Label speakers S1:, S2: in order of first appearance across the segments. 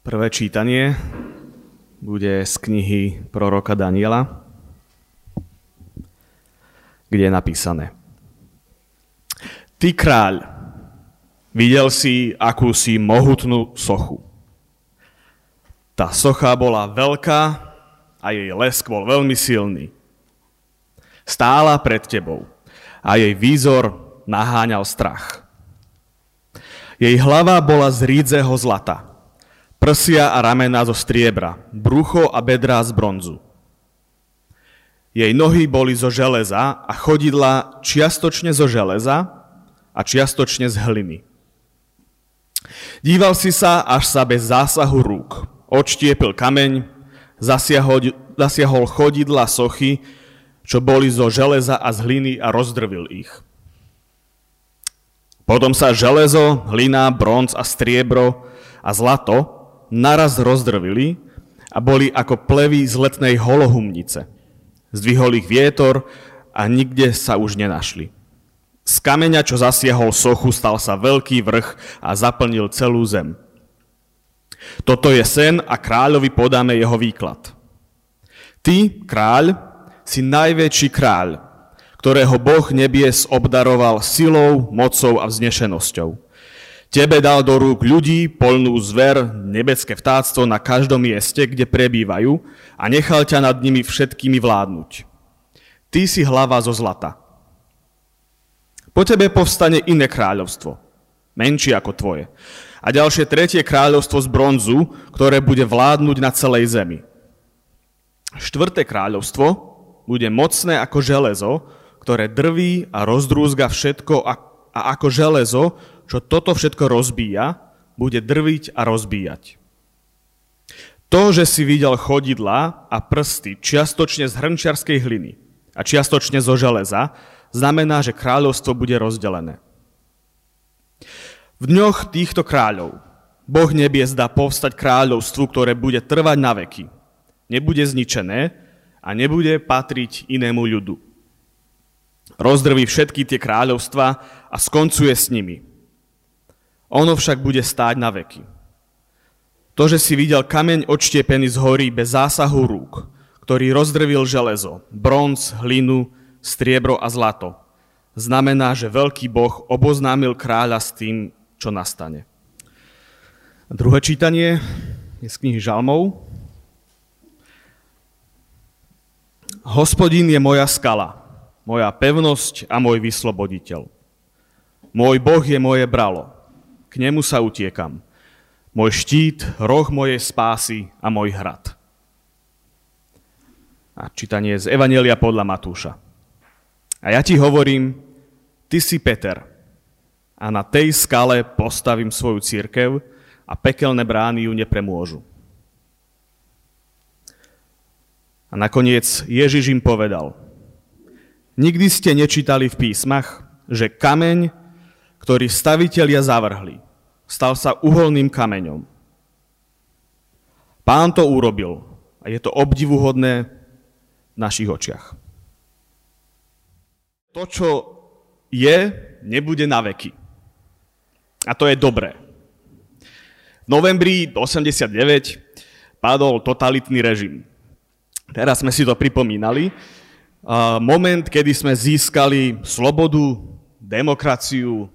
S1: Prvé čítanie bude z knihy proroka Daniela, kde je napísané. Ty kráľ, videl si akúsi mohutnú sochu. Tá socha bola veľká a jej lesk bol veľmi silný. Stála pred tebou a jej výzor naháňal strach. Jej hlava bola z rídzeho zlata, prsia a ramena zo striebra, brucho a bedrá z bronzu. Jej nohy boli zo železa a chodidla čiastočne zo železa a čiastočne z hliny. Díval si sa, až sa bez zásahu rúk odštiepil kameň, zasiahol, zasiahol chodidla sochy, čo boli zo železa a z hliny a rozdrvil ich. Potom sa železo, hlina, bronz a striebro a zlato naraz rozdrvili a boli ako plevy z letnej holohumnice. Zdvihol ich vietor a nikde sa už nenašli. Z kameňa, čo zasiahol sochu, stal sa veľký vrch a zaplnil celú zem. Toto je sen a kráľovi podáme jeho výklad. Ty, kráľ, si najväčší kráľ, ktorého Boh nebies obdaroval silou, mocou a vznešenosťou. Tebe dal do rúk ľudí, polnú zver, nebeské vtáctvo na každom mieste, kde prebývajú a nechal ťa nad nimi všetkými vládnuť. Ty si hlava zo zlata. Po tebe povstane iné kráľovstvo, menšie ako tvoje. A ďalšie tretie kráľovstvo z bronzu, ktoré bude vládnuť na celej zemi. Štvrté kráľovstvo bude mocné ako železo, ktoré drví a rozdrúzga všetko a, ako železo, čo toto všetko rozbíja, bude drviť a rozbíjať. To, že si videl chodidla a prsty čiastočne z hrnčiarskej hliny a čiastočne zo železa, znamená, že kráľovstvo bude rozdelené. V dňoch týchto kráľov Boh nebie zdá povstať kráľovstvu, ktoré bude trvať na veky. Nebude zničené a nebude patriť inému ľudu rozdrví všetky tie kráľovstva a skoncuje s nimi. Ono však bude stáť na veky. To, že si videl kameň odštiepený z hory bez zásahu rúk, ktorý rozdrvil železo, bronz, hlinu, striebro a zlato, znamená, že veľký Boh oboznámil kráľa s tým, čo nastane. Druhé čítanie je z knihy Žalmov. Hospodin je moja skala, moja pevnosť a môj vysloboditeľ. Môj Boh je moje bralo, k nemu sa utiekam. Môj štít, roh mojej spásy a môj hrad. A čítanie z Evanielia podľa Matúša. A ja ti hovorím, ty si Peter, a na tej skale postavím svoju církev a pekelné brány ju nepremôžu. A nakoniec Ježiš im povedal – Nikdy ste nečítali v písmach, že kameň, ktorý stavitelia zavrhli, stal sa uholným kameňom. Pán to urobil a je to obdivuhodné v našich očiach. To, čo je, nebude na veky. A to je dobré. V novembri 89 padol totalitný režim. Teraz sme si to pripomínali moment, kedy sme získali slobodu, demokraciu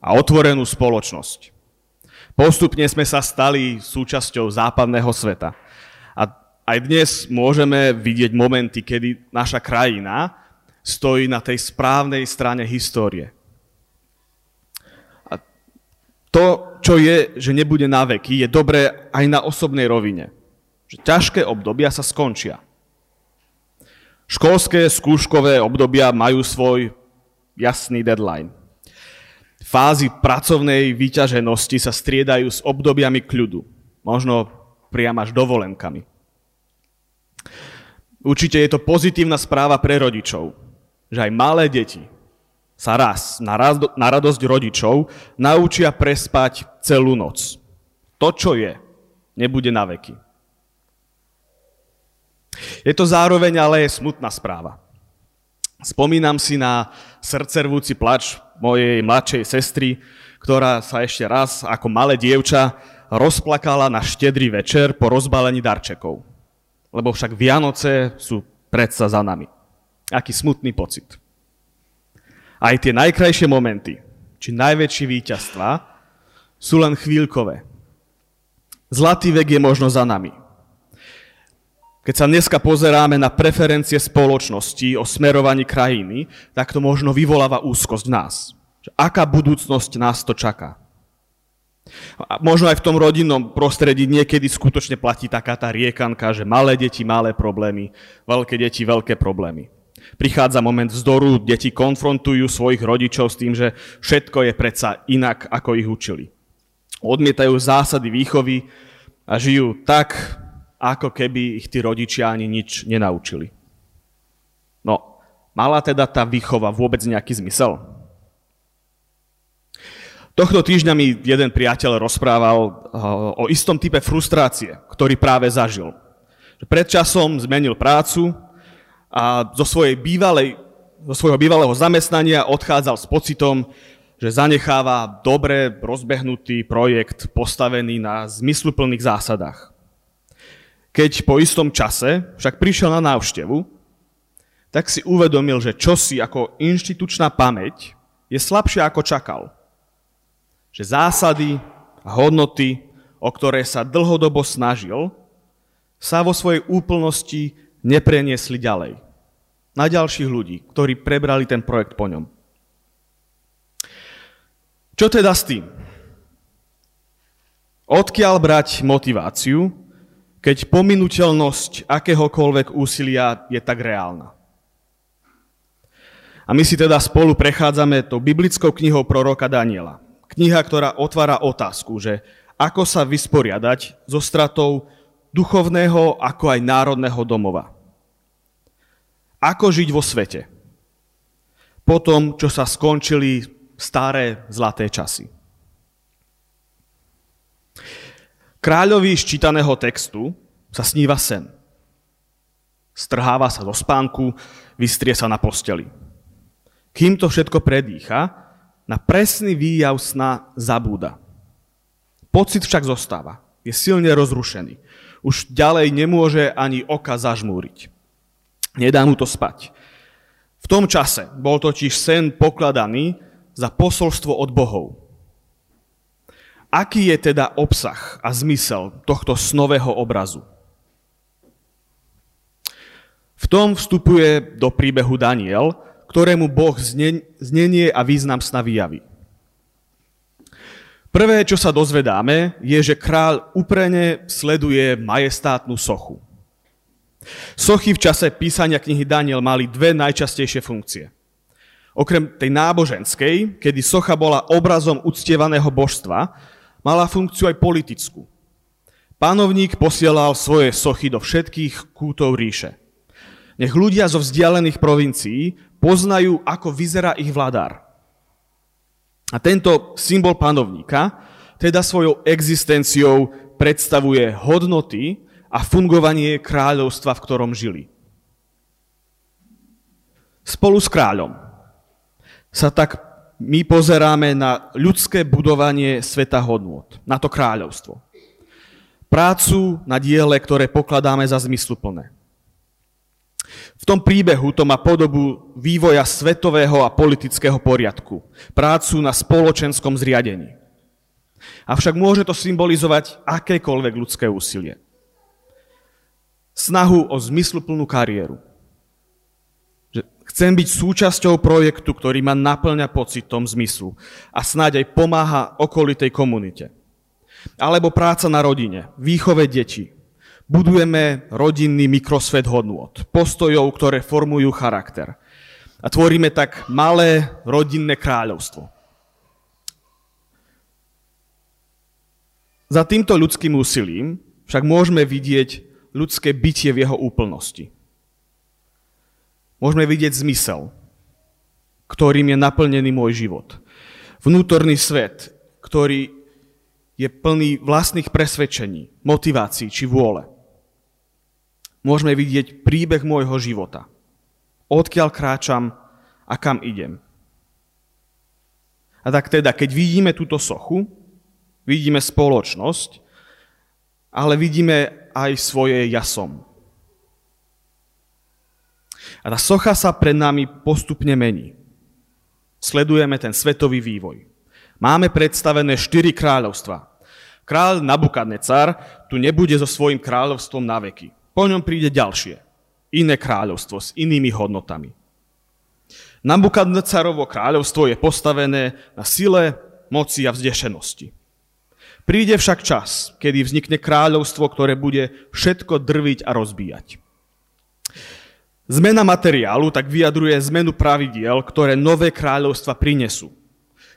S1: a otvorenú spoločnosť. Postupne sme sa stali súčasťou západného sveta. A aj dnes môžeme vidieť momenty, kedy naša krajina stojí na tej správnej strane histórie. A to, čo je, že nebude na veky, je dobré aj na osobnej rovine. Že ťažké obdobia sa skončia. Školské skúškové obdobia majú svoj jasný deadline. Fázy pracovnej výťaženosti sa striedajú s obdobiami kľudu, možno priam až dovolenkami. Určite je to pozitívna správa pre rodičov, že aj malé deti sa raz na, raz, na radosť rodičov naučia prespať celú noc. To, čo je, nebude na veky. Je to zároveň ale smutná správa. Spomínam si na srdcervúci plač mojej mladšej sestry, ktorá sa ešte raz ako malé dievča rozplakala na štedrý večer po rozbalení darčekov. Lebo však Vianoce sú predsa za nami. Aký smutný pocit. Aj tie najkrajšie momenty, či najväčšie víťazstva, sú len chvíľkové. Zlatý vek je možno za nami. Keď sa dneska pozeráme na preferencie spoločnosti o smerovaní krajiny, tak to možno vyvoláva úzkosť v nás. Aká budúcnosť nás to čaká? A možno aj v tom rodinnom prostredí niekedy skutočne platí taká tá riekanka, že malé deti, malé problémy, veľké deti, veľké problémy. Prichádza moment vzdoru, deti konfrontujú svojich rodičov s tým, že všetko je predsa inak, ako ich učili. Odmietajú zásady výchovy a žijú tak, ako keby ich tí rodičia ani nič nenaučili. No, mala teda tá výchova vôbec nejaký zmysel? Tohto týždňa mi jeden priateľ rozprával eh, o istom type frustrácie, ktorý práve zažil. Pred časom zmenil prácu a zo, svojej bývalej, zo svojho bývalého zamestnania odchádzal s pocitom, že zanecháva dobre rozbehnutý projekt postavený na zmysluplných zásadách. Keď po istom čase však prišiel na návštevu, tak si uvedomil, že čosi ako inštitučná pamäť je slabšie ako čakal. Že zásady a hodnoty, o ktoré sa dlhodobo snažil, sa vo svojej úplnosti nepreniesli ďalej. Na ďalších ľudí, ktorí prebrali ten projekt po ňom. Čo teda s tým? Odkiaľ brať motiváciu, keď pominuteľnosť akéhokoľvek úsilia je tak reálna. A my si teda spolu prechádzame tou biblickou knihou proroka Daniela. Kniha, ktorá otvára otázku, že ako sa vysporiadať so stratou duchovného ako aj národného domova. Ako žiť vo svete. Po tom, čo sa skončili staré zlaté časy. Kráľovi z čítaného textu sa sníva sen. Strháva sa do spánku, vystrie sa na posteli. Kým to všetko predýcha, na presný výjav sna zabúda. Pocit však zostáva. Je silne rozrušený. Už ďalej nemôže ani oka zažmúriť. Nedá mu to spať. V tom čase bol totiž sen pokladaný za posolstvo od bohov. Aký je teda obsah a zmysel tohto snového obrazu? V tom vstupuje do príbehu Daniel, ktorému Boh znenie a význam sna vyjaví. Prvé, čo sa dozvedáme, je, že král uprene sleduje majestátnu sochu. Sochy v čase písania knihy Daniel mali dve najčastejšie funkcie. Okrem tej náboženskej, kedy socha bola obrazom uctievaného božstva, mala funkciu aj politickú. Pánovník posielal svoje sochy do všetkých kútov ríše. Nech ľudia zo vzdialených provincií poznajú, ako vyzerá ich vladár. A tento symbol panovníka teda svojou existenciou predstavuje hodnoty a fungovanie kráľovstva, v ktorom žili. Spolu s kráľom sa tak my pozeráme na ľudské budovanie sveta hodnôt, na to kráľovstvo. Prácu na diele, ktoré pokladáme za zmysluplné. V tom príbehu to má podobu vývoja svetového a politického poriadku, prácu na spoločenskom zriadení. Avšak môže to symbolizovať akékoľvek ľudské úsilie. Snahu o zmysluplnú kariéru, Chcem byť súčasťou projektu, ktorý ma naplňa pocitom zmyslu a snáď aj pomáha okolitej komunite. Alebo práca na rodine, výchove detí. Budujeme rodinný mikrosvet hodnôt, postojov, ktoré formujú charakter. A tvoríme tak malé rodinné kráľovstvo. Za týmto ľudským úsilím však môžeme vidieť ľudské bytie v jeho úplnosti môžeme vidieť zmysel, ktorým je naplnený môj život. Vnútorný svet, ktorý je plný vlastných presvedčení, motivácií či vôle. Môžeme vidieť príbeh môjho života. Odkiaľ kráčam a kam idem. A tak teda, keď vidíme túto sochu, vidíme spoločnosť, ale vidíme aj svoje jasom. A tá socha sa pred nami postupne mení. Sledujeme ten svetový vývoj. Máme predstavené štyri kráľovstva. Kráľ Nabukadnecar tu nebude so svojím kráľovstvom na veky. Po ňom príde ďalšie, iné kráľovstvo s inými hodnotami. Nabukadnecarovo kráľovstvo je postavené na sile, moci a vzdešenosti. Príde však čas, kedy vznikne kráľovstvo, ktoré bude všetko drviť a rozbíjať. Zmena materiálu tak vyjadruje zmenu pravidiel, ktoré nové kráľovstva prinesú.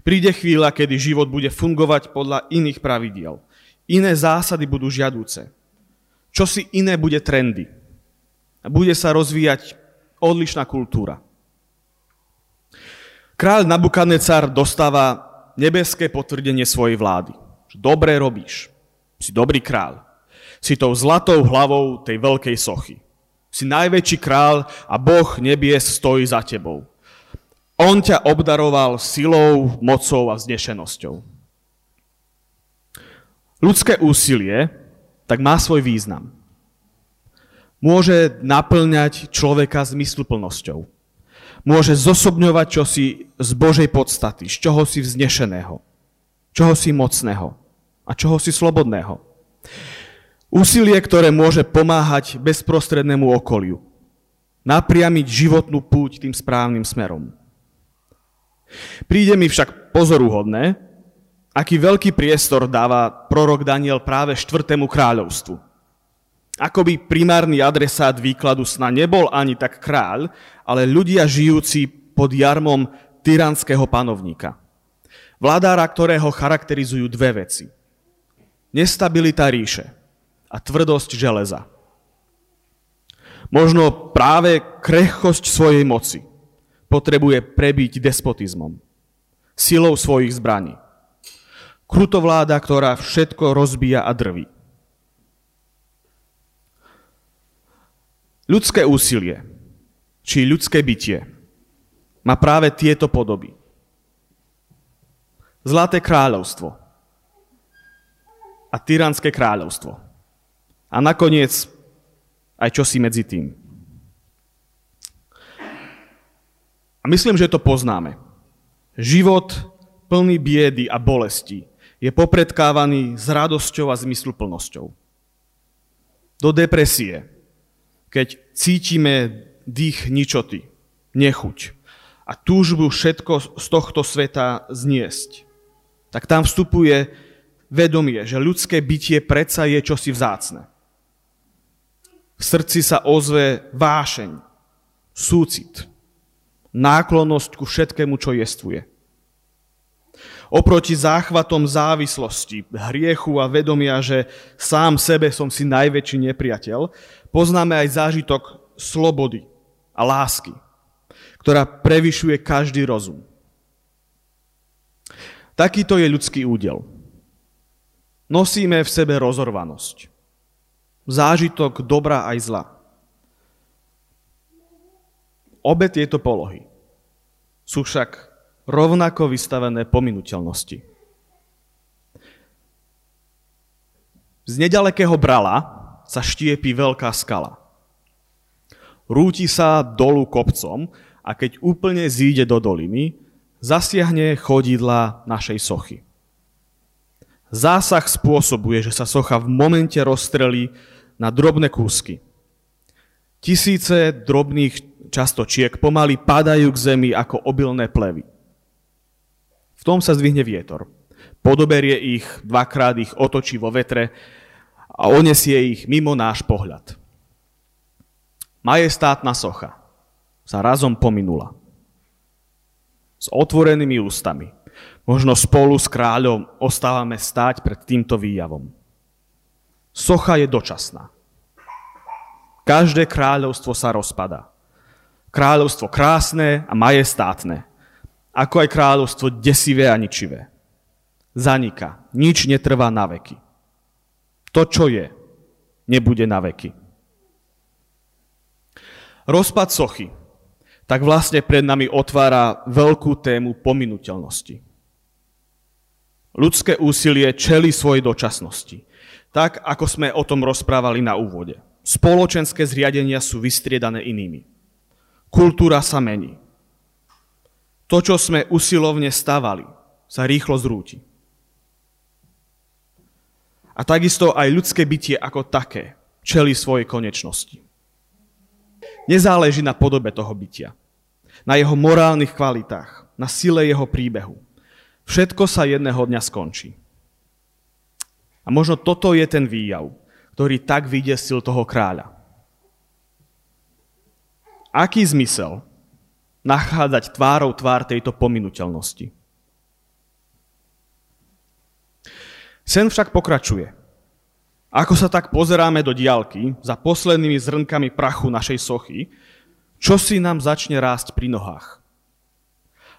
S1: Príde chvíľa, kedy život bude fungovať podľa iných pravidiel. Iné zásady budú žiadúce. Čo si iné bude trendy. Bude sa rozvíjať odlišná kultúra. Kráľ Nabukadnecar dostáva nebeské potvrdenie svojej vlády. Dobre robíš. Si dobrý kráľ. Si tou zlatou hlavou tej veľkej sochy. Si najväčší král a Boh nebies stojí za tebou. On ťa obdaroval silou, mocou a vznešenosťou. Ľudské úsilie tak má svoj význam. Môže naplňať človeka zmysluplnosťou. Môže zosobňovať čosi z Božej podstaty, z čoho si vznešeného, čoho si mocného a čoho si slobodného. Úsilie, ktoré môže pomáhať bezprostrednému okoliu. Napriamiť životnú púť tým správnym smerom. Príde mi však pozoruhodné, aký veľký priestor dáva prorok Daniel práve štvrtému kráľovstvu. Akoby primárny adresát výkladu sna nebol ani tak kráľ, ale ľudia žijúci pod jarmom tyranského panovníka. Vládára, ktorého charakterizujú dve veci. Nestabilita ríše a tvrdosť železa. Možno práve krehkosť svojej moci potrebuje prebiť despotizmom, silou svojich zbraní. Krutovláda, ktorá všetko rozbíja a drví. Ľudské úsilie, či ľudské bytie, má práve tieto podoby. Zlaté kráľovstvo a tyranské kráľovstvo. A nakoniec aj čosi medzi tým. A myslím, že to poznáme. Život plný biedy a bolesti je popredkávaný s radosťou a zmysluplnosťou. Do depresie, keď cítime dých ničoty, nechuť a túžbu všetko z tohto sveta zniesť, tak tam vstupuje vedomie, že ľudské bytie predsa je čosi vzácne. V srdci sa ozve vášeň, súcit, náklonnosť ku všetkému, čo jestvuje. Oproti záchvatom závislosti, hriechu a vedomia, že sám sebe som si najväčší nepriateľ, poznáme aj zážitok slobody a lásky, ktorá prevyšuje každý rozum. Takýto je ľudský údel. Nosíme v sebe rozorvanosť zážitok dobra aj zla. Obe tieto polohy sú však rovnako vystavené pominuteľnosti. Z nedalekého brala sa štiepi veľká skala. Rúti sa dolu kopcom a keď úplne zíde do doliny, zasiahne chodidla našej sochy. Zásah spôsobuje, že sa socha v momente rozstrelí na drobné kúsky. Tisíce drobných častočiek pomaly padajú k zemi ako obilné plevy. V tom sa zdvihne vietor. Podoberie ich, dvakrát ich otočí vo vetre a onesie ich mimo náš pohľad. Majestátna socha sa razom pominula. S otvorenými ústami. Možno spolu s kráľom ostávame stáť pred týmto výjavom. Socha je dočasná. Každé kráľovstvo sa rozpada. Kráľovstvo krásne a majestátne, ako aj kráľovstvo desivé a ničivé. Zanika. Nič netrvá na veky. To, čo je, nebude na veky. Rozpad sochy tak vlastne pred nami otvára veľkú tému pominuteľnosti. Ľudské úsilie čeli svojej dočasnosti. Tak, ako sme o tom rozprávali na úvode. Spoločenské zriadenia sú vystriedané inými. Kultúra sa mení. To, čo sme usilovne stavali, sa rýchlo zrúti. A takisto aj ľudské bytie ako také čeli svojej konečnosti. Nezáleží na podobe toho bytia, na jeho morálnych kvalitách, na sile jeho príbehu. Všetko sa jedného dňa skončí. A možno toto je ten výjav, ktorý tak vydesil toho kráľa. Aký zmysel nachádzať tvárou tvár tejto pominuteľnosti? Sen však pokračuje. Ako sa tak pozeráme do diálky za poslednými zrnkami prachu našej sochy, čo si nám začne rásť pri nohách?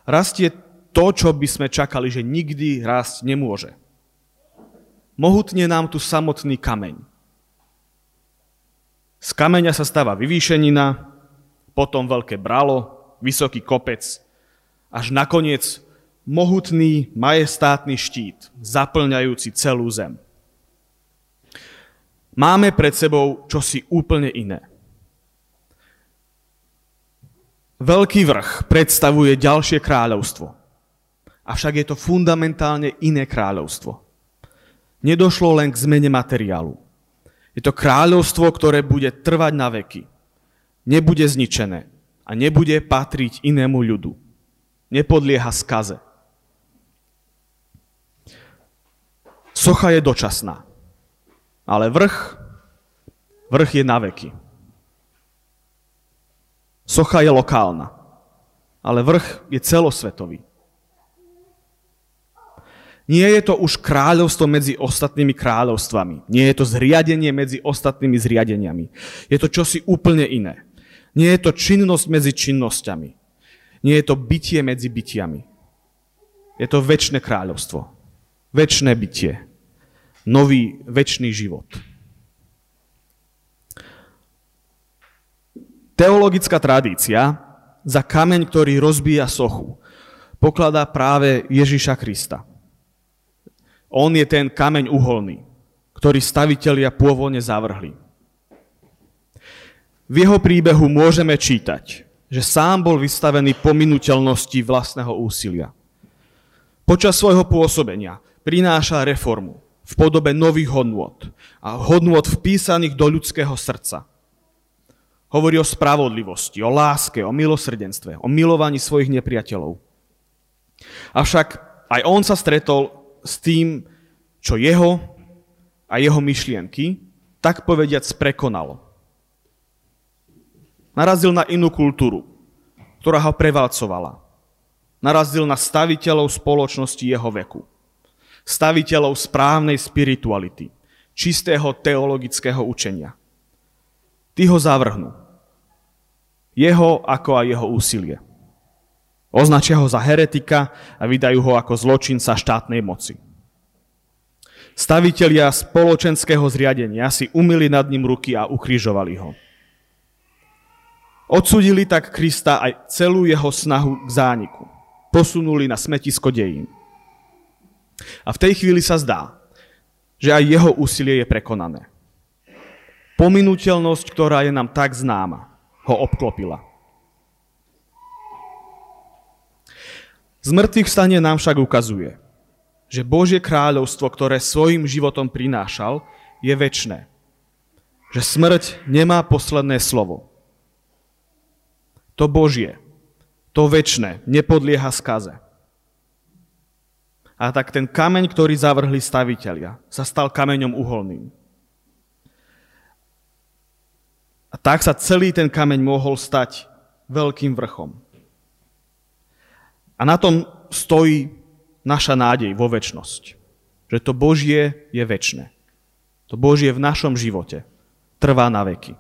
S1: Rastie to, čo by sme čakali, že nikdy rásť nemôže. Mohutne nám tu samotný kameň. Z kameňa sa stáva vyvýšenina, potom veľké bralo, vysoký kopec, až nakoniec mohutný, majestátny štít, zaplňajúci celú zem. Máme pred sebou čosi úplne iné. Veľký vrch predstavuje ďalšie kráľovstvo – Avšak je to fundamentálne iné kráľovstvo. Nedošlo len k zmene materiálu. Je to kráľovstvo, ktoré bude trvať na veky. Nebude zničené a nebude patriť inému ľudu. Nepodlieha skaze. Socha je dočasná, ale vrch, vrch je na veky. Socha je lokálna, ale vrch je celosvetový. Nie je to už kráľovstvo medzi ostatnými kráľovstvami. Nie je to zriadenie medzi ostatnými zriadeniami. Je to čosi úplne iné. Nie je to činnosť medzi činnosťami. Nie je to bytie medzi bytiami. Je to väčšie kráľovstvo. Väčšie bytie. Nový väčší život. Teologická tradícia za kameň, ktorý rozbíja sochu, pokladá práve Ježiša Krista. On je ten kameň uholný, ktorý stavitelia pôvodne zavrhli. V jeho príbehu môžeme čítať, že sám bol vystavený pominuteľnosti vlastného úsilia. Počas svojho pôsobenia prináša reformu v podobe nových hodnôt a hodnôt vpísaných do ľudského srdca. Hovorí o spravodlivosti, o láske, o milosrdenstve, o milovaní svojich nepriateľov. Avšak aj on sa stretol s tým, čo jeho a jeho myšlienky, tak povediac, prekonalo. Narazil na inú kultúru, ktorá ho prevalcovala. Narazil na staviteľov spoločnosti jeho veku. Staviteľov správnej spirituality, čistého teologického učenia. Tí ho zavrhnú. Jeho ako aj jeho úsilie. Označia ho za heretika a vydajú ho ako zločinca štátnej moci. Stavitelia spoločenského zriadenia si umili nad ním ruky a ukrižovali ho. Odsudili tak Krista aj celú jeho snahu k zániku. Posunuli na smetisko dejín. A v tej chvíli sa zdá, že aj jeho úsilie je prekonané. Pominuteľnosť, ktorá je nám tak známa, ho obklopila. Z stane nám však ukazuje, že Božie kráľovstvo, ktoré svojim životom prinášal, je väčné. Že smrť nemá posledné slovo. To Božie, to väčné, nepodlieha skaze. A tak ten kameň, ktorý zavrhli staviteľia, sa stal kameňom uholným. A tak sa celý ten kameň mohol stať veľkým vrchom. A na tom stojí naša nádej vo väčnosť. Že to Božie je väčné. To Božie v našom živote trvá na veky.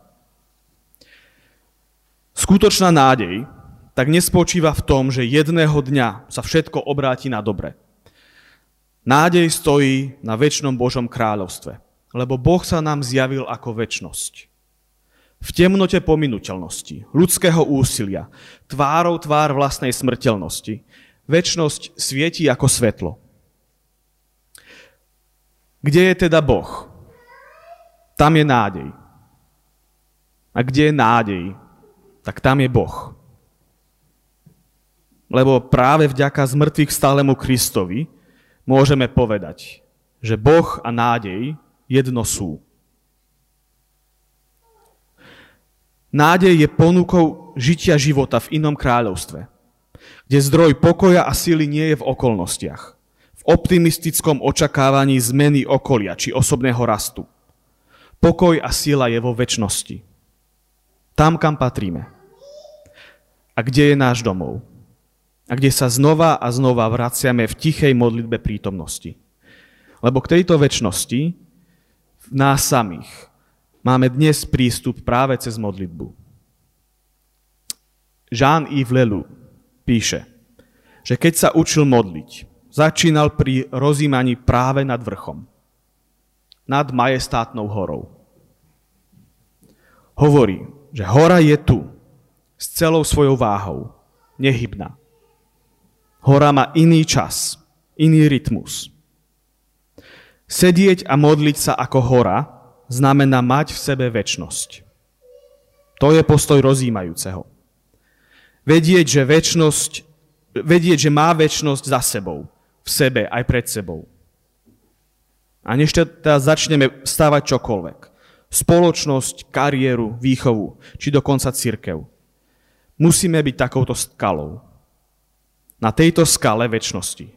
S1: Skutočná nádej tak nespočíva v tom, že jedného dňa sa všetko obráti na dobre. Nádej stojí na väčšnom Božom kráľovstve, lebo Boh sa nám zjavil ako väčnosť. V temnote pominuteľnosti, ľudského úsilia, tvárou tvár vlastnej smrteľnosti, väčnosť svieti ako svetlo. Kde je teda Boh? Tam je nádej. A kde je nádej, tak tam je Boh. Lebo práve vďaka zmrtvých stálemu Kristovi môžeme povedať, že Boh a nádej jedno sú. Nádej je ponukou žitia života v inom kráľovstve, kde zdroj pokoja a sily nie je v okolnostiach, v optimistickom očakávaní zmeny okolia či osobného rastu. Pokoj a sila je vo väčšnosti. Tam, kam patríme. A kde je náš domov? A kde sa znova a znova vraciame v tichej modlitbe prítomnosti. Lebo k tejto väčšnosti v nás samých máme dnes prístup práve cez modlitbu. Jean-Yves Leloup píše, že keď sa učil modliť, začínal pri rozímaní práve nad vrchom, nad majestátnou horou. Hovorí, že hora je tu, s celou svojou váhou, nehybná. Hora má iný čas, iný rytmus. Sedieť a modliť sa ako hora znamená mať v sebe väčnosť. To je postoj rozímajúceho. Vedieť, že väčnosť, vedieť, že má väčnosť za sebou, v sebe aj pred sebou. A než teda začneme stávať čokoľvek, spoločnosť, kariéru, výchovu, či dokonca církev, musíme byť takouto skalou. Na tejto skale väčšnosti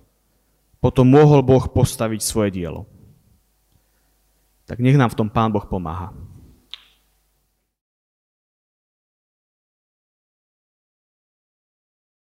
S1: potom mohol Boh postaviť svoje dielo tak nech nám v tom Pán Boh pomáha.